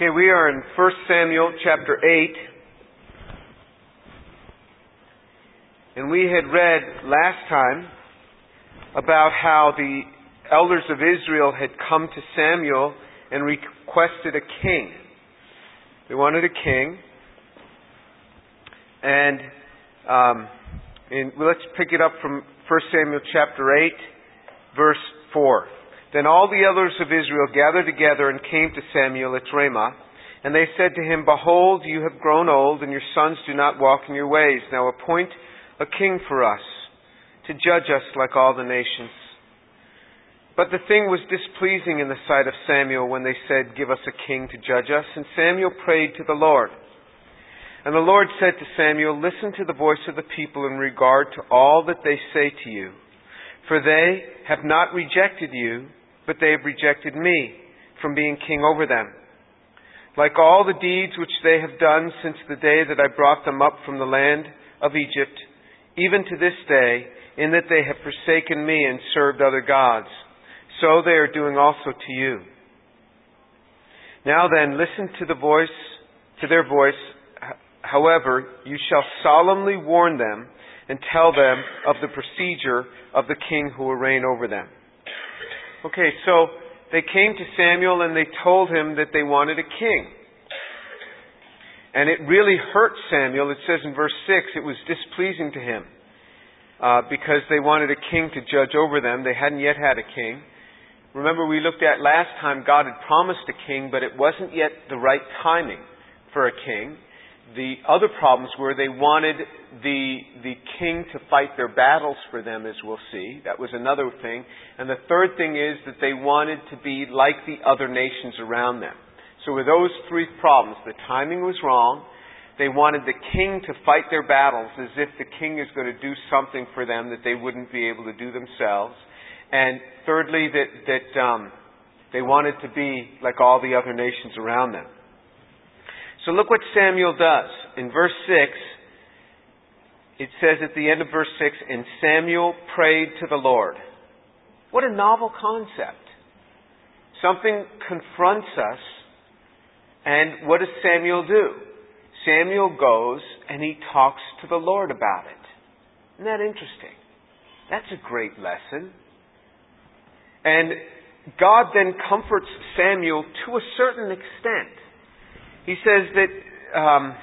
Okay, we are in 1 Samuel chapter 8. And we had read last time about how the elders of Israel had come to Samuel and requested a king. They wanted a king. And um, let's pick it up from 1 Samuel chapter 8, verse 4. Then all the elders of Israel gathered together and came to Samuel at Ramah. And they said to him, Behold, you have grown old, and your sons do not walk in your ways. Now appoint a king for us, to judge us like all the nations. But the thing was displeasing in the sight of Samuel when they said, Give us a king to judge us. And Samuel prayed to the Lord. And the Lord said to Samuel, Listen to the voice of the people in regard to all that they say to you. For they have not rejected you, but they have rejected me from being king over them. Like all the deeds which they have done since the day that I brought them up from the land of Egypt, even to this day, in that they have forsaken me and served other gods, so they are doing also to you. Now then, listen to the voice, to their voice. However, you shall solemnly warn them and tell them of the procedure of the king who will reign over them. Okay, so they came to Samuel and they told him that they wanted a king. And it really hurt Samuel. It says in verse 6, it was displeasing to him uh, because they wanted a king to judge over them. They hadn't yet had a king. Remember, we looked at last time God had promised a king, but it wasn't yet the right timing for a king. The other problems were they wanted the, the king to fight their battles for them, as we'll see. That was another thing. And the third thing is that they wanted to be like the other nations around them. So with those three problems, the timing was wrong. They wanted the king to fight their battles as if the king is going to do something for them that they wouldn't be able to do themselves. And thirdly, that, that um, they wanted to be like all the other nations around them. So look what Samuel does. In verse 6, it says at the end of verse 6, and Samuel prayed to the Lord. What a novel concept. Something confronts us, and what does Samuel do? Samuel goes and he talks to the Lord about it. Isn't that interesting? That's a great lesson. And God then comforts Samuel to a certain extent. He says that, um,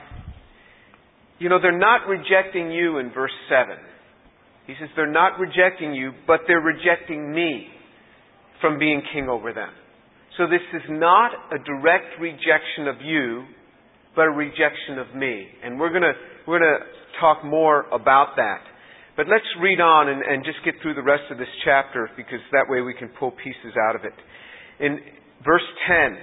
you know, they're not rejecting you in verse 7. He says they're not rejecting you, but they're rejecting me from being king over them. So this is not a direct rejection of you, but a rejection of me. And we're gonna, we're gonna talk more about that. But let's read on and, and just get through the rest of this chapter because that way we can pull pieces out of it. In verse 10,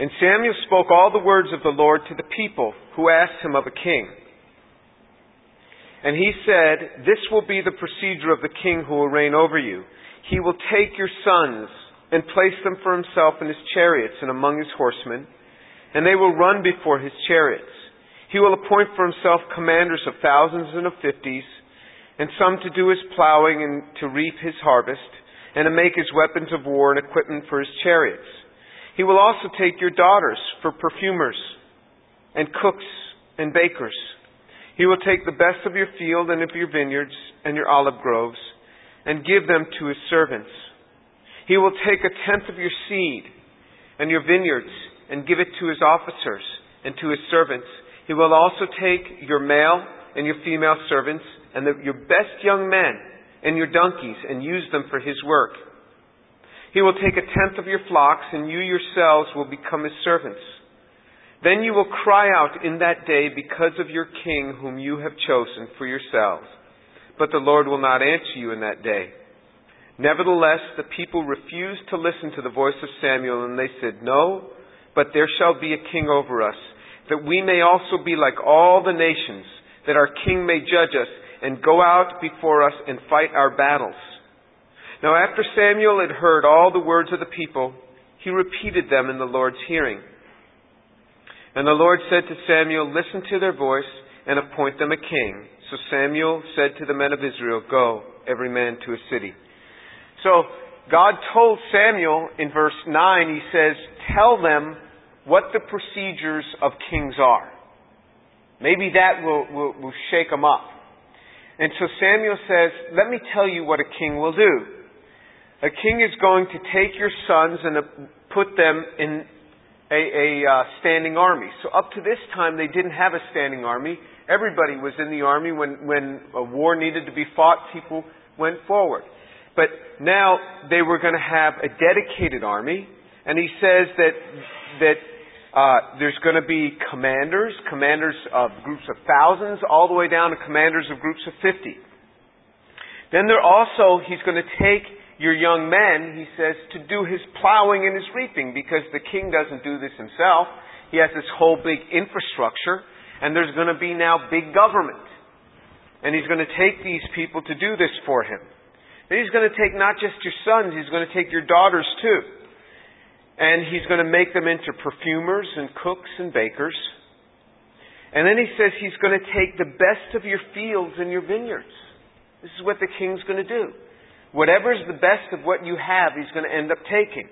and Samuel spoke all the words of the Lord to the people who asked him of a king. And he said, This will be the procedure of the king who will reign over you. He will take your sons and place them for himself in his chariots and among his horsemen, and they will run before his chariots. He will appoint for himself commanders of thousands and of fifties, and some to do his plowing and to reap his harvest, and to make his weapons of war and equipment for his chariots. He will also take your daughters for perfumers and cooks and bakers. He will take the best of your field and of your vineyards and your olive groves and give them to his servants. He will take a tenth of your seed and your vineyards and give it to his officers and to his servants. He will also take your male and your female servants and the, your best young men and your donkeys and use them for his work. He will take a tenth of your flocks, and you yourselves will become his servants. Then you will cry out in that day because of your king whom you have chosen for yourselves. But the Lord will not answer you in that day. Nevertheless, the people refused to listen to the voice of Samuel, and they said, No, but there shall be a king over us, that we may also be like all the nations, that our king may judge us, and go out before us and fight our battles. Now after Samuel had heard all the words of the people, he repeated them in the Lord's hearing. And the Lord said to Samuel, Listen to their voice and appoint them a king. So Samuel said to the men of Israel, Go, every man to a city. So God told Samuel in verse 9, he says, Tell them what the procedures of kings are. Maybe that will, will, will shake them up. And so Samuel says, Let me tell you what a king will do. A king is going to take your sons and uh, put them in a, a uh, standing army. So up to this time, they didn't have a standing army. Everybody was in the army. When, when a war needed to be fought, people went forward. But now they were going to have a dedicated army. And he says that, that uh, there's going to be commanders, commanders of groups of thousands, all the way down to commanders of groups of 50. Then there also, he's going to take your young men, he says, to do his plowing and his reaping because the king doesn't do this himself. He has this whole big infrastructure and there's going to be now big government. And he's going to take these people to do this for him. Then he's going to take not just your sons, he's going to take your daughters too. And he's going to make them into perfumers and cooks and bakers. And then he says he's going to take the best of your fields and your vineyards. This is what the king's going to do. Whatever is the best of what you have, he's going to end up taking.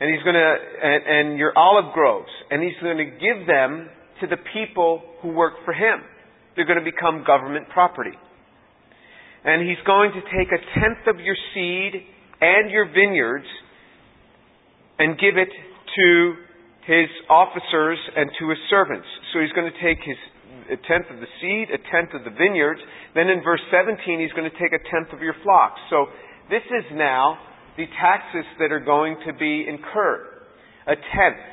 And he's going to, and, and your olive groves, and he's going to give them to the people who work for him. They're going to become government property. And he's going to take a tenth of your seed and your vineyards and give it to his officers and to his servants. So he's going to take his a tenth of the seed, a tenth of the vineyards. Then in verse 17, he's going to take a tenth of your flocks. So this is now the taxes that are going to be incurred. A tenth.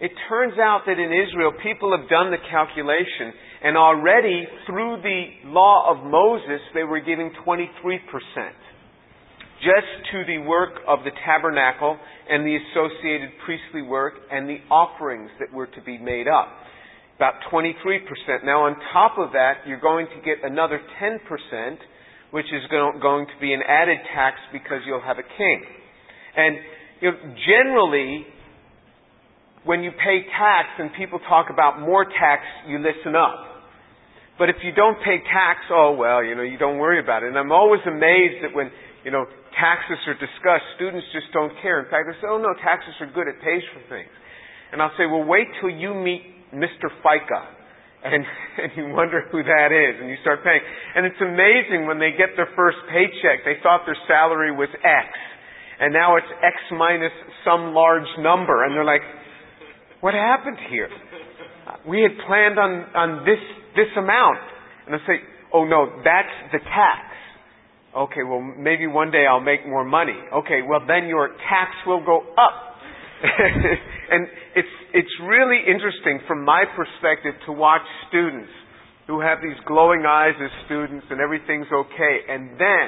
It turns out that in Israel, people have done the calculation, and already through the law of Moses, they were giving 23% just to the work of the tabernacle and the associated priestly work and the offerings that were to be made up. About 23%. Now, on top of that, you're going to get another 10%, which is going to be an added tax because you'll have a king. And you know, generally, when you pay tax and people talk about more tax, you listen up. But if you don't pay tax, oh well, you know, you don't worry about it. And I'm always amazed that when you know, taxes are discussed, students just don't care. In fact, they say, oh no, taxes are good, it pays for things. And I'll say, well, wait till you meet Mr. FICA. And, and you wonder who that is, and you start paying. And it's amazing when they get their first paycheck, they thought their salary was X. And now it's X minus some large number. And they're like, what happened here? We had planned on, on this, this amount. And I say, oh no, that's the tax. Okay, well, maybe one day I'll make more money. Okay, well, then your tax will go up. and it's, really interesting from my perspective to watch students who have these glowing eyes as students and everything's okay. And then,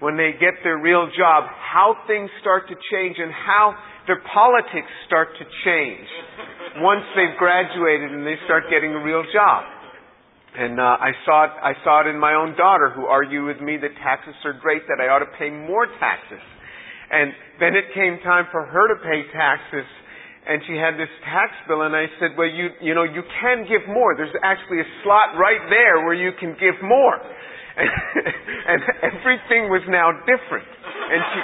when they get their real job, how things start to change and how their politics start to change once they've graduated and they start getting a real job. And uh, I saw it. I saw it in my own daughter, who argued with me that taxes are great, that I ought to pay more taxes. And then it came time for her to pay taxes, and she had this tax bill, and I said, "Well, you you know you can give more. There's actually a slot right there where you can give more." And, and everything was now different, and she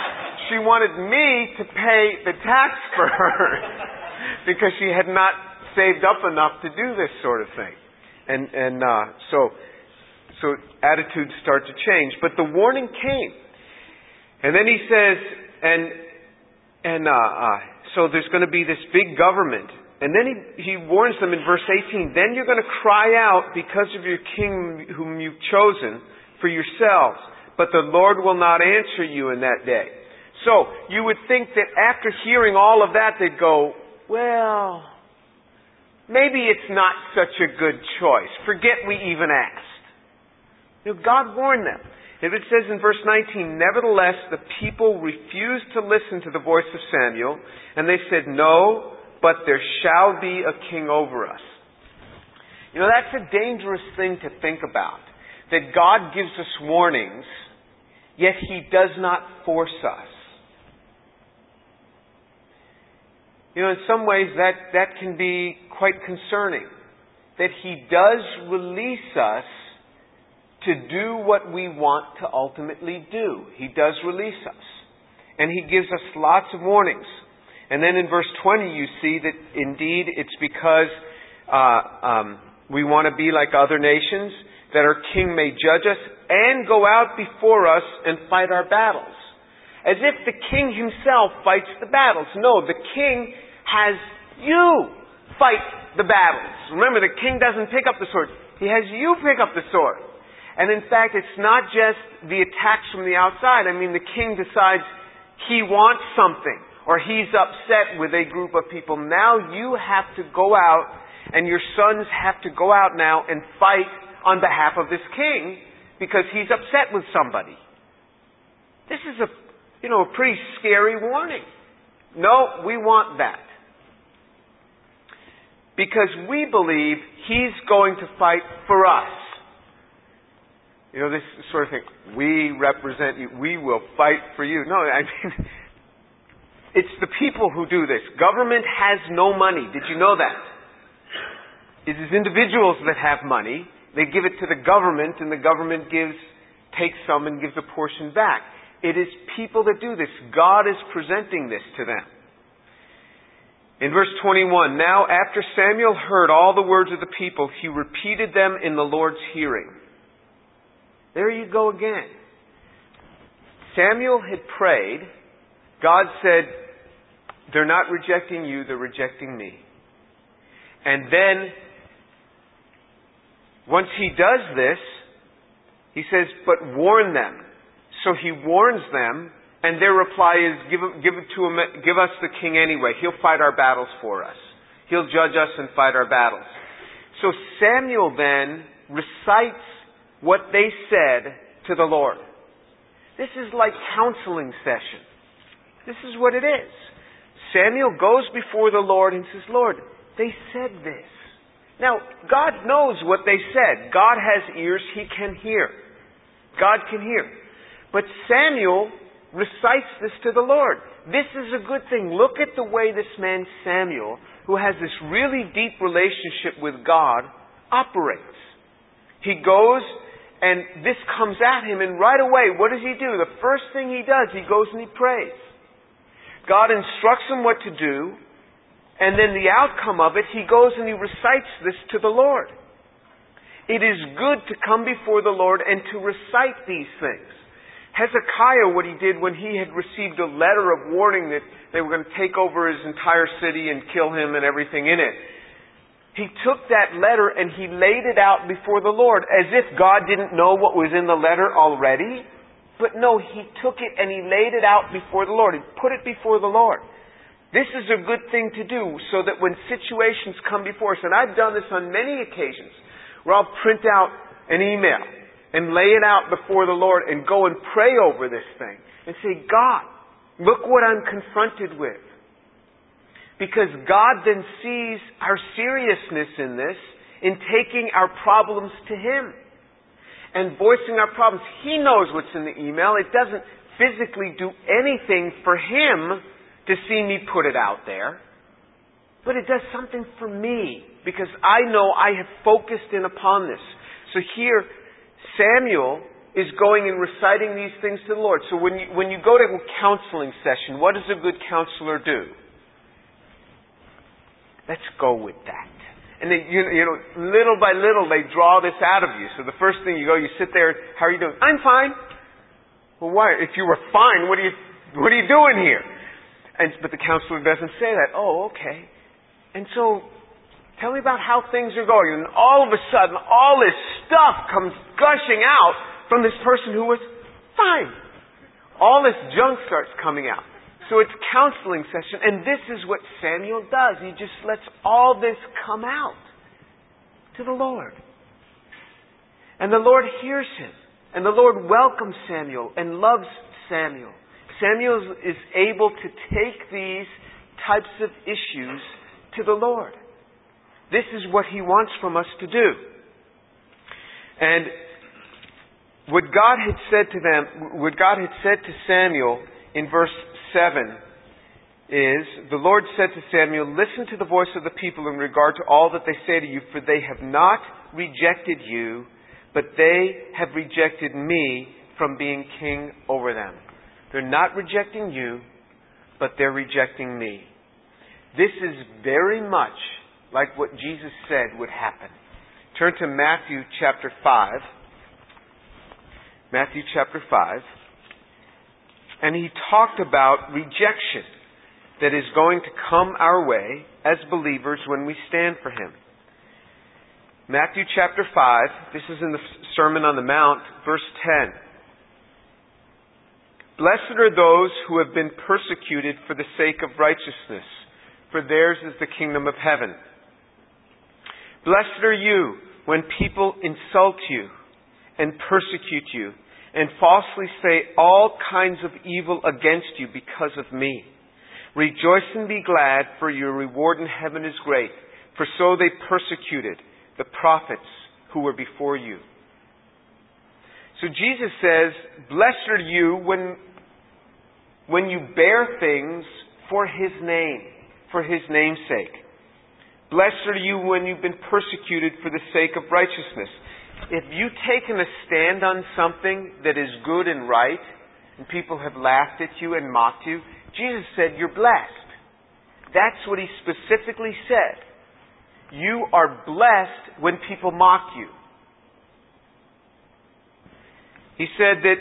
she wanted me to pay the tax for her because she had not saved up enough to do this sort of thing. And, and uh, so, so attitudes start to change. But the warning came. And then he says, and, and uh, uh, so there's going to be this big government. And then he, he warns them in verse 18, then you're going to cry out because of your king whom you've chosen for yourselves, but the Lord will not answer you in that day. So you would think that after hearing all of that, they'd go, well, maybe it's not such a good choice. Forget we even asked. You know, God warned them. If it says in verse 19, Nevertheless, the people refused to listen to the voice of Samuel, and they said, No, but there shall be a king over us. You know, that's a dangerous thing to think about. That God gives us warnings, yet He does not force us. You know, in some ways that, that can be quite concerning. That He does release us to do what we want to ultimately do. He does release us. And He gives us lots of warnings. And then in verse 20, you see that indeed it's because uh, um, we want to be like other nations that our king may judge us and go out before us and fight our battles. As if the king himself fights the battles. No, the king has you fight the battles. Remember, the king doesn't pick up the sword. He has you pick up the sword. And in fact, it's not just the attacks from the outside. I mean, the king decides he wants something or he's upset with a group of people. Now you have to go out and your sons have to go out now and fight on behalf of this king because he's upset with somebody. This is a, you know, a pretty scary warning. No, we want that. Because we believe he's going to fight for us. You know, this sort of thing, we represent you, we will fight for you. No, I mean, it's the people who do this. Government has no money. Did you know that? It is individuals that have money. They give it to the government, and the government gives, takes some and gives a portion back. It is people that do this. God is presenting this to them. In verse 21, now after Samuel heard all the words of the people, he repeated them in the Lord's hearing. There you go again. Samuel had prayed. God said, they're not rejecting you, they're rejecting me. And then once he does this, he says, but warn them. So he warns them, and their reply is, give, give, to him, give us the king anyway. He'll fight our battles for us. He'll judge us and fight our battles. So Samuel then recites what they said to the Lord. This is like counseling session. This is what it is. Samuel goes before the Lord and says, Lord, they said this. Now, God knows what they said. God has ears, He can hear. God can hear. But Samuel recites this to the Lord. This is a good thing. Look at the way this man Samuel, who has this really deep relationship with God, operates. He goes and this comes at him and right away, what does he do? The first thing he does, he goes and he prays. God instructs him what to do. And then the outcome of it, he goes and he recites this to the Lord. It is good to come before the Lord and to recite these things. Hezekiah, what he did when he had received a letter of warning that they were going to take over his entire city and kill him and everything in it, he took that letter and he laid it out before the Lord as if God didn't know what was in the letter already. But no, he took it and he laid it out before the Lord. He put it before the Lord. This is a good thing to do so that when situations come before us, and I've done this on many occasions, where I'll print out an email and lay it out before the Lord and go and pray over this thing and say, God, look what I'm confronted with. Because God then sees our seriousness in this, in taking our problems to Him and voicing our problems. He knows what's in the email. It doesn't physically do anything for Him to see me put it out there. But it does something for me because I know I have focused in upon this. So here, Samuel is going and reciting these things to the Lord. So when you, when you go to a counseling session, what does a good counselor do? Let's go with that. And then, you, you know, little by little, they draw this out of you. So the first thing you go, you sit there, how are you doing? I'm fine. Well, why? If you were fine, what are you, what are you doing here? And, but the counselor doesn't say that. Oh, okay. And so, tell me about how things are going. And all of a sudden, all this stuff comes gushing out from this person who was fine. All this junk starts coming out. So it's counseling session, and this is what Samuel does. He just lets all this come out to the Lord. And the Lord hears him. And the Lord welcomes Samuel and loves Samuel. Samuel is able to take these types of issues to the Lord. This is what he wants from us to do. And what God had said to them, what God had said to Samuel in verse 7 is, The Lord said to Samuel, Listen to the voice of the people in regard to all that they say to you, for they have not rejected you, but they have rejected me from being king over them. They're not rejecting you, but they're rejecting me. This is very much like what Jesus said would happen. Turn to Matthew chapter 5. Matthew chapter 5. And he talked about rejection that is going to come our way as believers when we stand for him. Matthew chapter 5, this is in the Sermon on the Mount, verse 10. Blessed are those who have been persecuted for the sake of righteousness, for theirs is the kingdom of heaven. Blessed are you when people insult you and persecute you and falsely say all kinds of evil against you because of me. Rejoice and be glad, for your reward in heaven is great, for so they persecuted the prophets who were before you. So Jesus says, Blessed are you when, when you bear things for His name, for His name's sake. Blessed are you when you've been persecuted for the sake of righteousness. If you've taken a stand on something that is good and right, and people have laughed at you and mocked you, Jesus said, You're blessed. That's what He specifically said. You are blessed when people mock you. He said that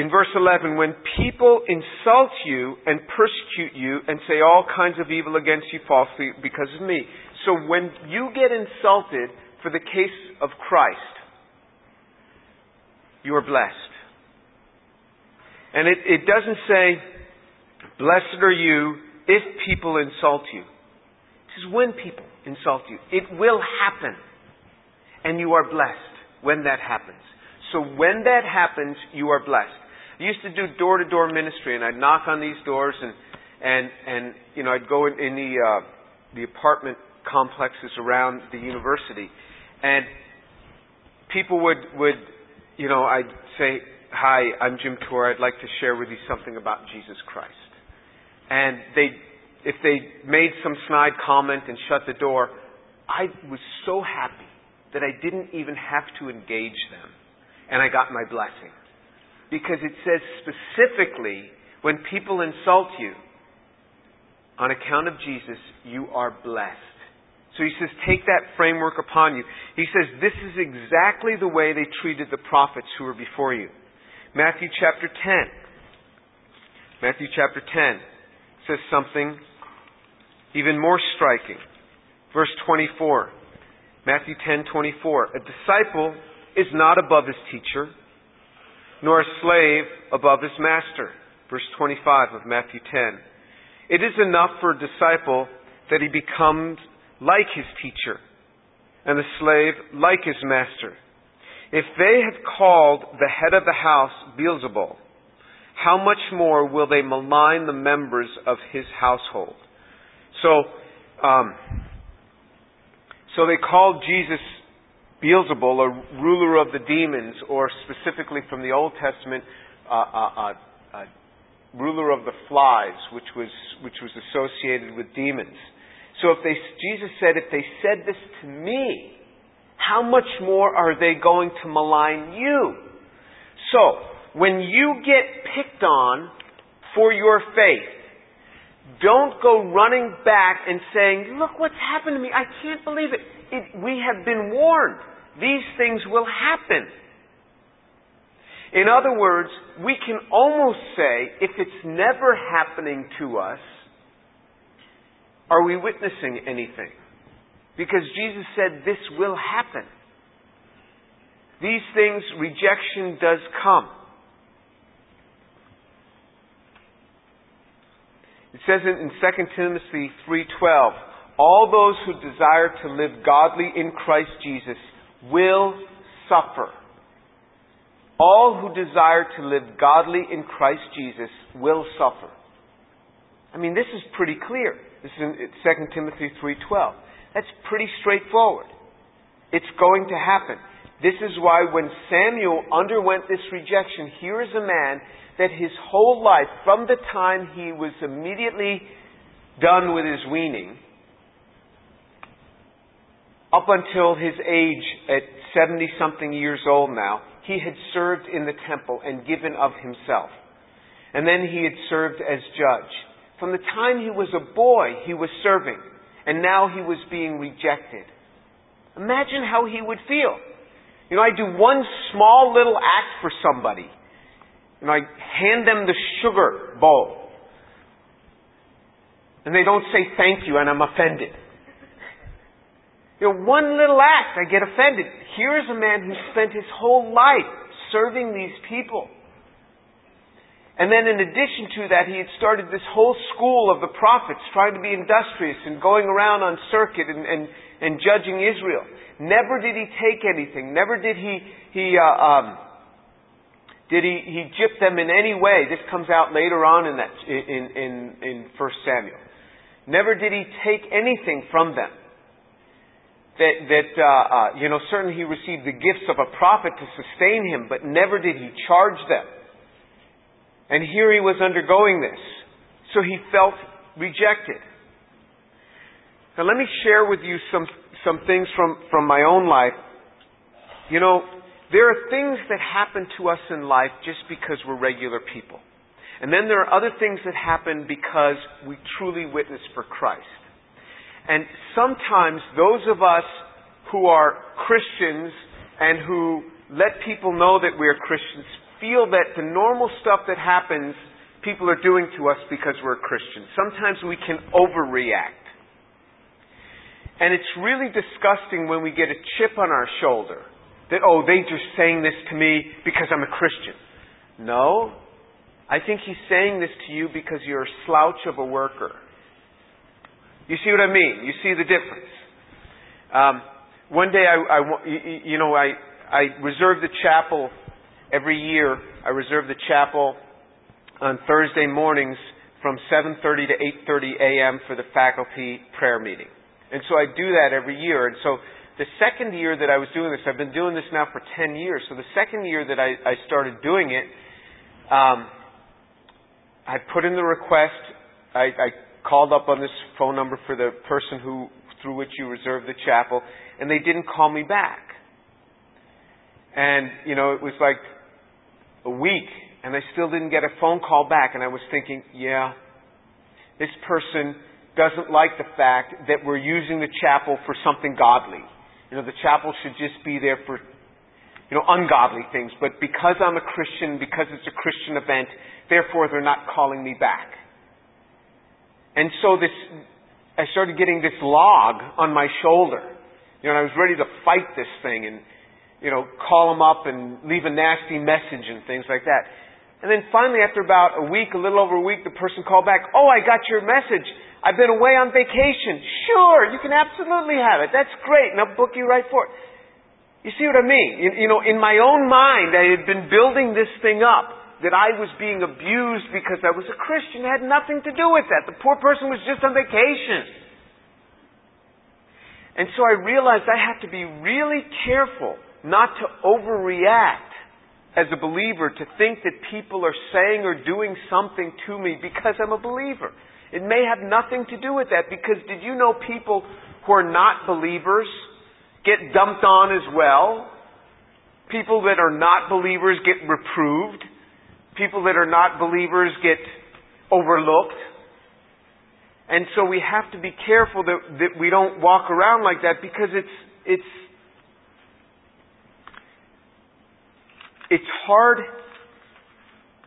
in verse 11, when people insult you and persecute you and say all kinds of evil against you falsely because of me. So when you get insulted for the case of Christ, you are blessed. And it, it doesn't say, blessed are you if people insult you. It says when people insult you. It will happen. And you are blessed when that happens. So when that happens, you are blessed. I used to do door to door ministry, and I'd knock on these doors, and and and you know I'd go in, in the uh, the apartment complexes around the university, and people would would you know I'd say, "Hi, I'm Jim Tour. I'd like to share with you something about Jesus Christ," and they if they made some snide comment and shut the door, I was so happy that I didn't even have to engage them. And I got my blessing. Because it says specifically, when people insult you, on account of Jesus, you are blessed. So he says, take that framework upon you. He says, this is exactly the way they treated the prophets who were before you. Matthew chapter 10. Matthew chapter 10 says something even more striking. Verse 24. Matthew 10:24. A disciple is not above his teacher, nor a slave above his master. Verse 25 of Matthew 10. It is enough for a disciple that he becomes like his teacher, and the slave like his master. If they have called the head of the house Beelzebul, how much more will they malign the members of his household? So, um, so they called Jesus Beelzebul, a ruler of the demons, or specifically from the Old Testament, uh, uh, uh, ruler of the flies, which was which was associated with demons. So if they, Jesus said, if they said this to me, how much more are they going to malign you? So when you get picked on for your faith, don't go running back and saying, look what's happened to me. I can't believe it. it. We have been warned. These things will happen. In other words, we can almost say, if it's never happening to us, are we witnessing anything? Because Jesus said this will happen. These things, rejection does come. It says in 2 Timothy 3:12, all those who desire to live godly in Christ Jesus will suffer. All who desire to live godly in Christ Jesus will suffer. I mean, this is pretty clear. This is in 2 Timothy 3:12. That's pretty straightforward. It's going to happen. This is why when Samuel underwent this rejection, here is a man that his whole life, from the time he was immediately done with his weaning, up until his age at 70 something years old now, he had served in the temple and given of himself. And then he had served as judge. From the time he was a boy, he was serving, and now he was being rejected. Imagine how he would feel. You know, I do one small little act for somebody. Know, I hand them the sugar bowl. And they don't say thank you, and I'm offended. You know, one little act, I get offended. Here is a man who spent his whole life serving these people. And then in addition to that, he had started this whole school of the prophets, trying to be industrious and going around on circuit and, and, and judging Israel. Never did he take anything. Never did he, he, uh, um, did he, he gyp them in any way. This comes out later on in that, in, in, in 1 Samuel. Never did he take anything from them. That, that uh, uh, you know, certainly he received the gifts of a prophet to sustain him, but never did he charge them. And here he was undergoing this. So he felt rejected. Now let me share with you some, some things from, from my own life. You know, there are things that happen to us in life just because we're regular people. And then there are other things that happen because we truly witness for Christ. And sometimes those of us who are Christians and who let people know that we're Christians feel that the normal stuff that happens, people are doing to us because we're Christians. Sometimes we can overreact. And it's really disgusting when we get a chip on our shoulder that, oh, they're just saying this to me because I'm a Christian. No. I think he's saying this to you because you're a slouch of a worker. You see what I mean? You see the difference. Um, one day, I, I, you know, I, I reserved the chapel Every year, I reserve the chapel on Thursday mornings from 7:30 to 8:30 a.m. for the faculty prayer meeting. And so I do that every year. And so the second year that I was doing this, I've been doing this now for 10 years. So the second year that I, I started doing it, um, I put in the request. I, I called up on this phone number for the person who through which you reserved the chapel, and they didn't call me back. And you know, it was like a week and I still didn't get a phone call back. And I was thinking, yeah, this person doesn't like the fact that we're using the chapel for something godly. You know, the chapel should just be there for, you know, ungodly things. But because I'm a Christian, because it's a Christian event, therefore they're not calling me back. And so this, I started getting this log on my shoulder. You know, and I was ready to fight this thing and, you know, call them up and leave a nasty message and things like that. And then finally, after about a week, a little over a week, the person called back, Oh, I got your message. I've been away on vacation. Sure, you can absolutely have it. That's great. And I'll book you right for it. You see what I mean? You, you know, in my own mind, I had been building this thing up that I was being abused because I was a Christian. It had nothing to do with that. The poor person was just on vacation. And so I realized I have to be really careful not to overreact as a believer to think that people are saying or doing something to me because I'm a believer. It may have nothing to do with that because did you know people who are not believers get dumped on as well? People that are not believers get reproved. People that are not believers get overlooked. And so we have to be careful that, that we don't walk around like that because it's, it's it's hard,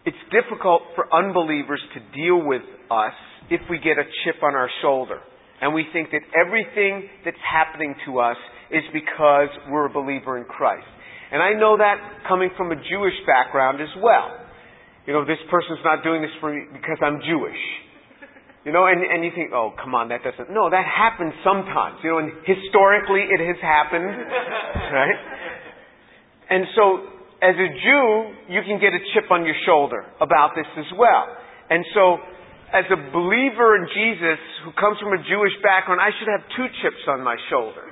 it's difficult for unbelievers to deal with us if we get a chip on our shoulder. And we think that everything that's happening to us is because we're a believer in Christ. And I know that coming from a Jewish background as well. You know, this person's not doing this for me because I'm Jewish. You know, and, and you think, oh, come on, that doesn't. No, that happens sometimes. You know, and historically it has happened, right? And so as a Jew, you can get a chip on your shoulder about this as well. And so, as a believer in Jesus who comes from a Jewish background, I should have two chips on my shoulder.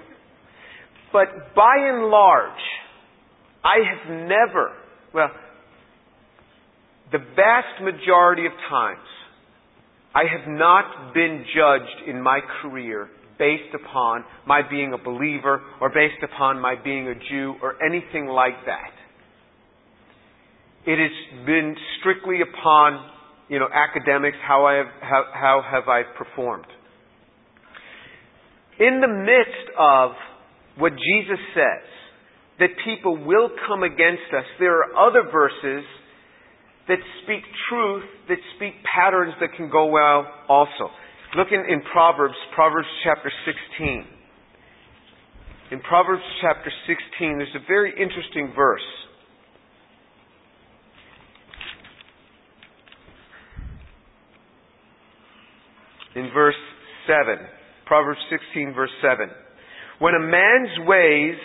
But by and large, I have never, well, the vast majority of times, I have not been judged in my career based upon my being a believer or based upon my being a Jew or anything like that. It has been strictly upon you know, academics, how, I have, how, how have I performed? In the midst of what Jesus says, that people will come against us, there are other verses that speak truth, that speak patterns that can go well also. Look in, in Proverbs, Proverbs chapter 16. In Proverbs chapter 16, there's a very interesting verse. In verse 7, Proverbs 16, verse 7. When a man's ways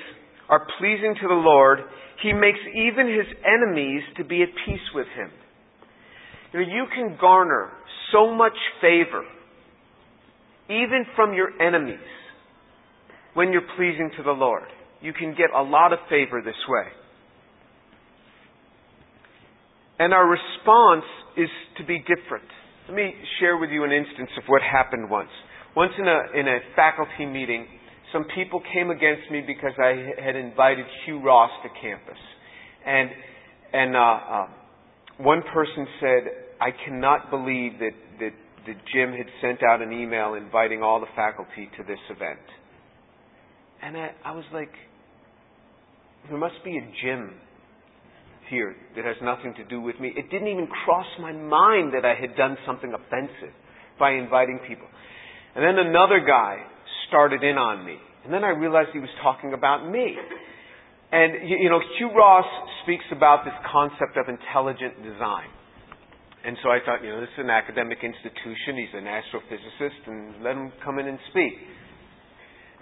are pleasing to the Lord, he makes even his enemies to be at peace with him. You know, you can garner so much favor, even from your enemies, when you're pleasing to the Lord. You can get a lot of favor this way. And our response is to be different. Let me share with you an instance of what happened once. Once in a, in a faculty meeting, some people came against me because I had invited Hugh Ross to campus. And, and uh, uh, one person said, I cannot believe that, that, that Jim had sent out an email inviting all the faculty to this event. And I, I was like, there must be a Jim here that has nothing to do with me. It didn't even cross my mind that I had done something offensive by inviting people. And then another guy started in on me. And then I realized he was talking about me. And, you, know, Hugh Ross speaks about this concept of intelligent design. And so I thought, you know, this is an academic institution. He's an astrophysicist, and let him come in and speak.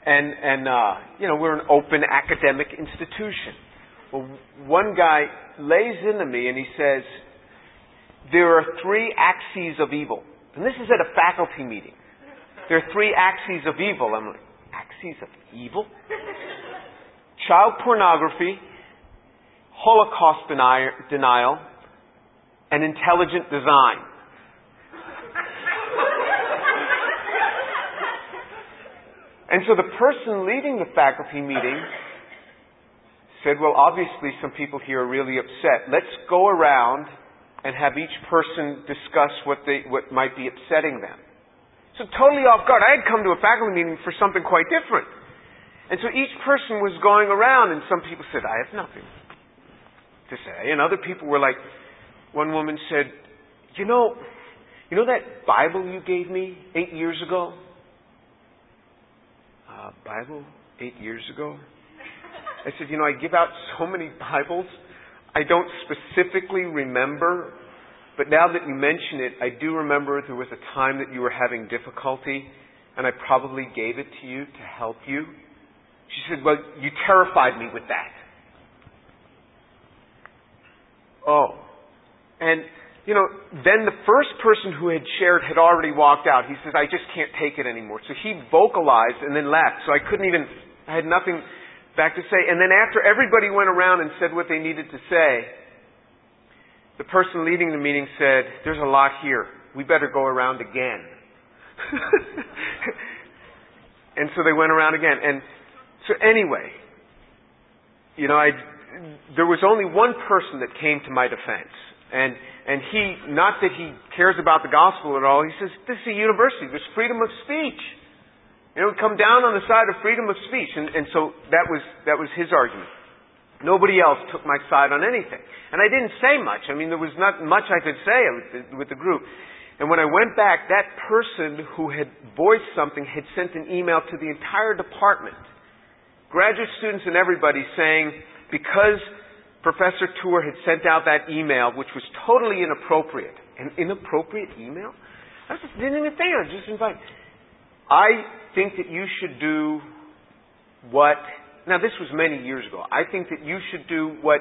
And, and uh, you know, we're an open academic institution. Well, one guy lays into me and he says, there are three axes of evil. And this is at a faculty meeting. There are three axes of evil. I'm like, axes of evil? Child pornography, Holocaust denial, and intelligent design. and so the person leading the faculty meeting said, Well, obviously, some people here are really upset. Let's go around and have each person discuss what, they, what might be upsetting them. So totally off guard. I had come to a faculty meeting for something quite different. And so each person was going around and some people said, I have nothing to say. And other people were like, one woman said, you know, you know that Bible you gave me eight years ago? Uh, Bible eight years ago? I said, you know, I give out so many Bibles, I don't specifically remember but now that you mention it, I do remember there was a time that you were having difficulty, and I probably gave it to you to help you. She said, Well, you terrified me with that. Oh. And, you know, then the first person who had shared had already walked out. He says, I just can't take it anymore. So he vocalized and then left. So I couldn't even, I had nothing back to say. And then after everybody went around and said what they needed to say, the person leading the meeting said, There's a lot here. We better go around again. and so they went around again. And so, anyway, you know, I, there was only one person that came to my defense. And, and he, not that he cares about the gospel at all, he says, This is a university. There's freedom of speech. You know, come down on the side of freedom of speech. And, and so that was, that was his argument. Nobody else took my side on anything. And I didn't say much. I mean, there was not much I could say with the, with the group. And when I went back, that person who had voiced something had sent an email to the entire department, graduate students and everybody saying, because Professor Tour had sent out that email, which was totally inappropriate, an inappropriate email? I just didn't even think of it. Just invite. I think that you should do what now, this was many years ago. I think that you should do what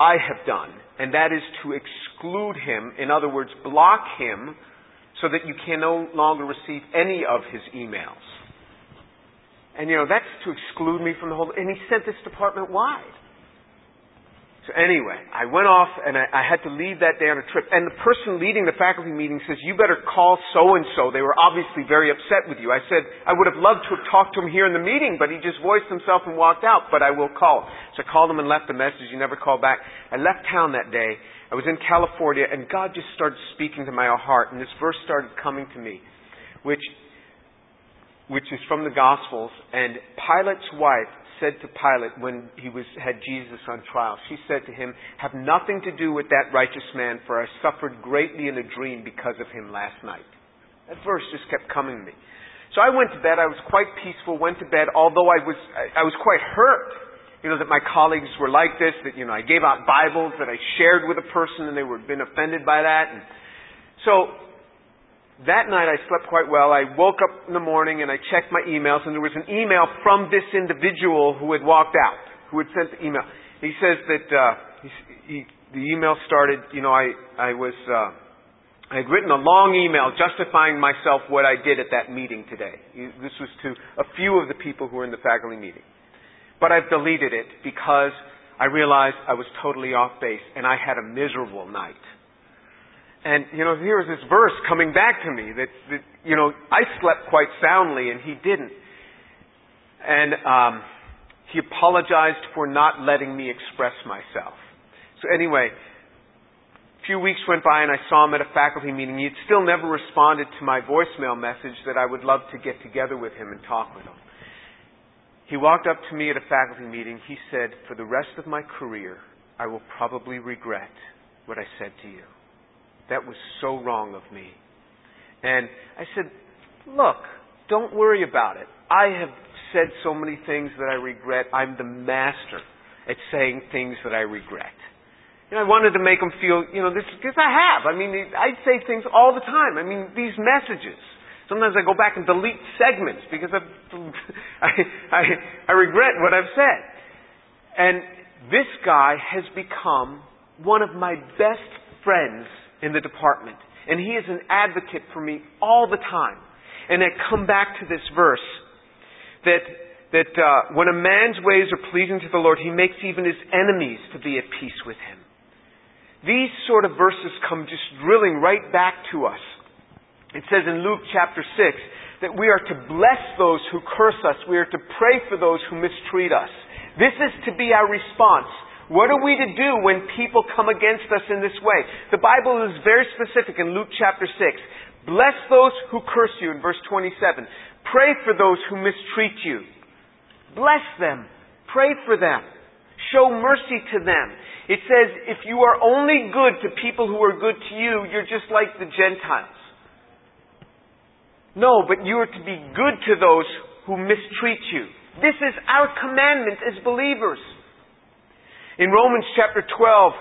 I have done, and that is to exclude him, in other words, block him, so that you can no longer receive any of his emails. And, you know, that's to exclude me from the whole. And he sent this department wide. So anyway, I went off and I, I, had to leave that day on a trip. And the person leading the faculty meeting says, you better call so and so. They were obviously very upset with you. I said, I would have loved to have talked to him here in the meeting, but he just voiced himself and walked out, but I will call. So I called him and left a message. He never called back. I left town that day I was in California, and God just started speaking to my heart, and this verse started coming to me, which, which is from the Gospels. And Pilate's wife said to Pilate when he was, had Jesus on trial, she said to him, Have nothing to do with that righteous man, for I suffered greatly in a dream because of him last night. That verse just kept coming to me. So I went to bed. I was quite peaceful, went to bed, although I was, I, I was quite hurt you know, that my colleagues were like this, that, you know, I gave out Bibles that I shared with a person and they were been offended by that. And so that night I slept quite well. I woke up in the morning and I checked my emails and there was an email from this individual who had walked out, who had sent the email. He says that, uh, he, he, the email started, you know, I, I was, uh, I had written a long email justifying myself what I did at that meeting today. This was to a few of the people who were in the faculty meeting. But I've deleted it because I realized I was totally off base and I had a miserable night. And, you know, here was this verse coming back to me that, that you know, I slept quite soundly and he didn't. And um, he apologized for not letting me express myself. So anyway, a few weeks went by and I saw him at a faculty meeting. He had still never responded to my voicemail message that I would love to get together with him and talk with him. He walked up to me at a faculty meeting. He said, For the rest of my career, I will probably regret what I said to you. That was so wrong of me. And I said, Look, don't worry about it. I have said so many things that I regret. I'm the master at saying things that I regret. And I wanted to make them feel, you know, this, because I have. I mean, I say things all the time. I mean, these messages. Sometimes I go back and delete segments because I've, I, I, I regret what I've said. And this guy has become one of my best friends in the department. And he is an advocate for me all the time. And I come back to this verse that, that uh, when a man's ways are pleasing to the Lord, he makes even his enemies to be at peace with him. These sort of verses come just drilling right back to us it says in Luke chapter 6 that we are to bless those who curse us. We are to pray for those who mistreat us. This is to be our response. What are we to do when people come against us in this way? The Bible is very specific in Luke chapter 6. Bless those who curse you in verse 27. Pray for those who mistreat you. Bless them. Pray for them. Show mercy to them. It says, if you are only good to people who are good to you, you're just like the Gentiles. No, but you are to be good to those who mistreat you. This is our commandment as believers. In Romans chapter 12,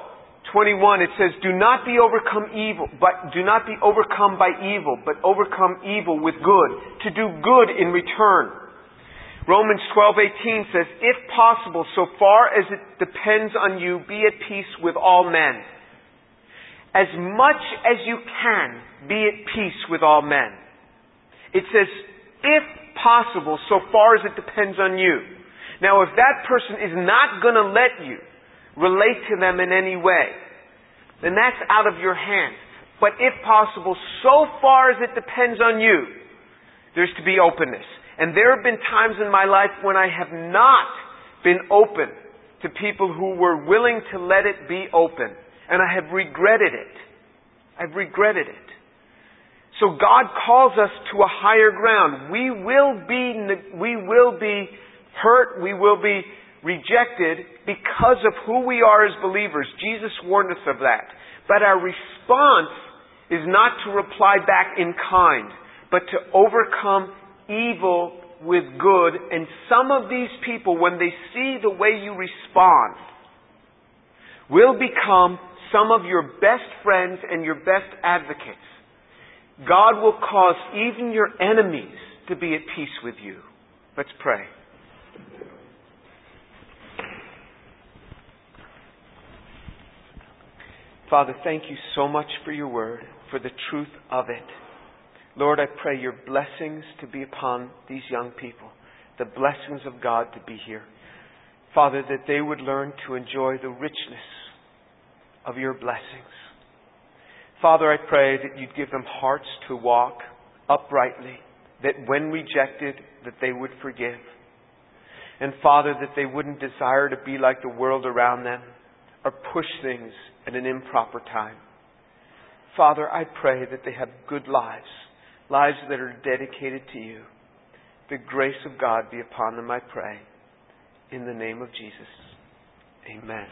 21, it says, Do not be overcome evil, but do not be overcome by evil, but overcome evil with good, to do good in return. Romans 12:18 says, "If possible, so far as it depends on you, be at peace with all men. As much as you can, be at peace with all men." It says, if possible, so far as it depends on you. Now, if that person is not going to let you relate to them in any way, then that's out of your hands. But if possible, so far as it depends on you, there's to be openness. And there have been times in my life when I have not been open to people who were willing to let it be open. And I have regretted it. I've regretted it. So God calls us to a higher ground. We will be, we will be hurt, we will be rejected because of who we are as believers. Jesus warned us of that. But our response is not to reply back in kind, but to overcome evil with good. And some of these people, when they see the way you respond, will become some of your best friends and your best advocates. God will cause even your enemies to be at peace with you. Let's pray. Father, thank you so much for your word, for the truth of it. Lord, I pray your blessings to be upon these young people, the blessings of God to be here. Father, that they would learn to enjoy the richness of your blessings. Father, I pray that you'd give them hearts to walk uprightly, that when rejected, that they would forgive. And Father, that they wouldn't desire to be like the world around them or push things at an improper time. Father, I pray that they have good lives, lives that are dedicated to you. The grace of God be upon them, I pray. In the name of Jesus. Amen.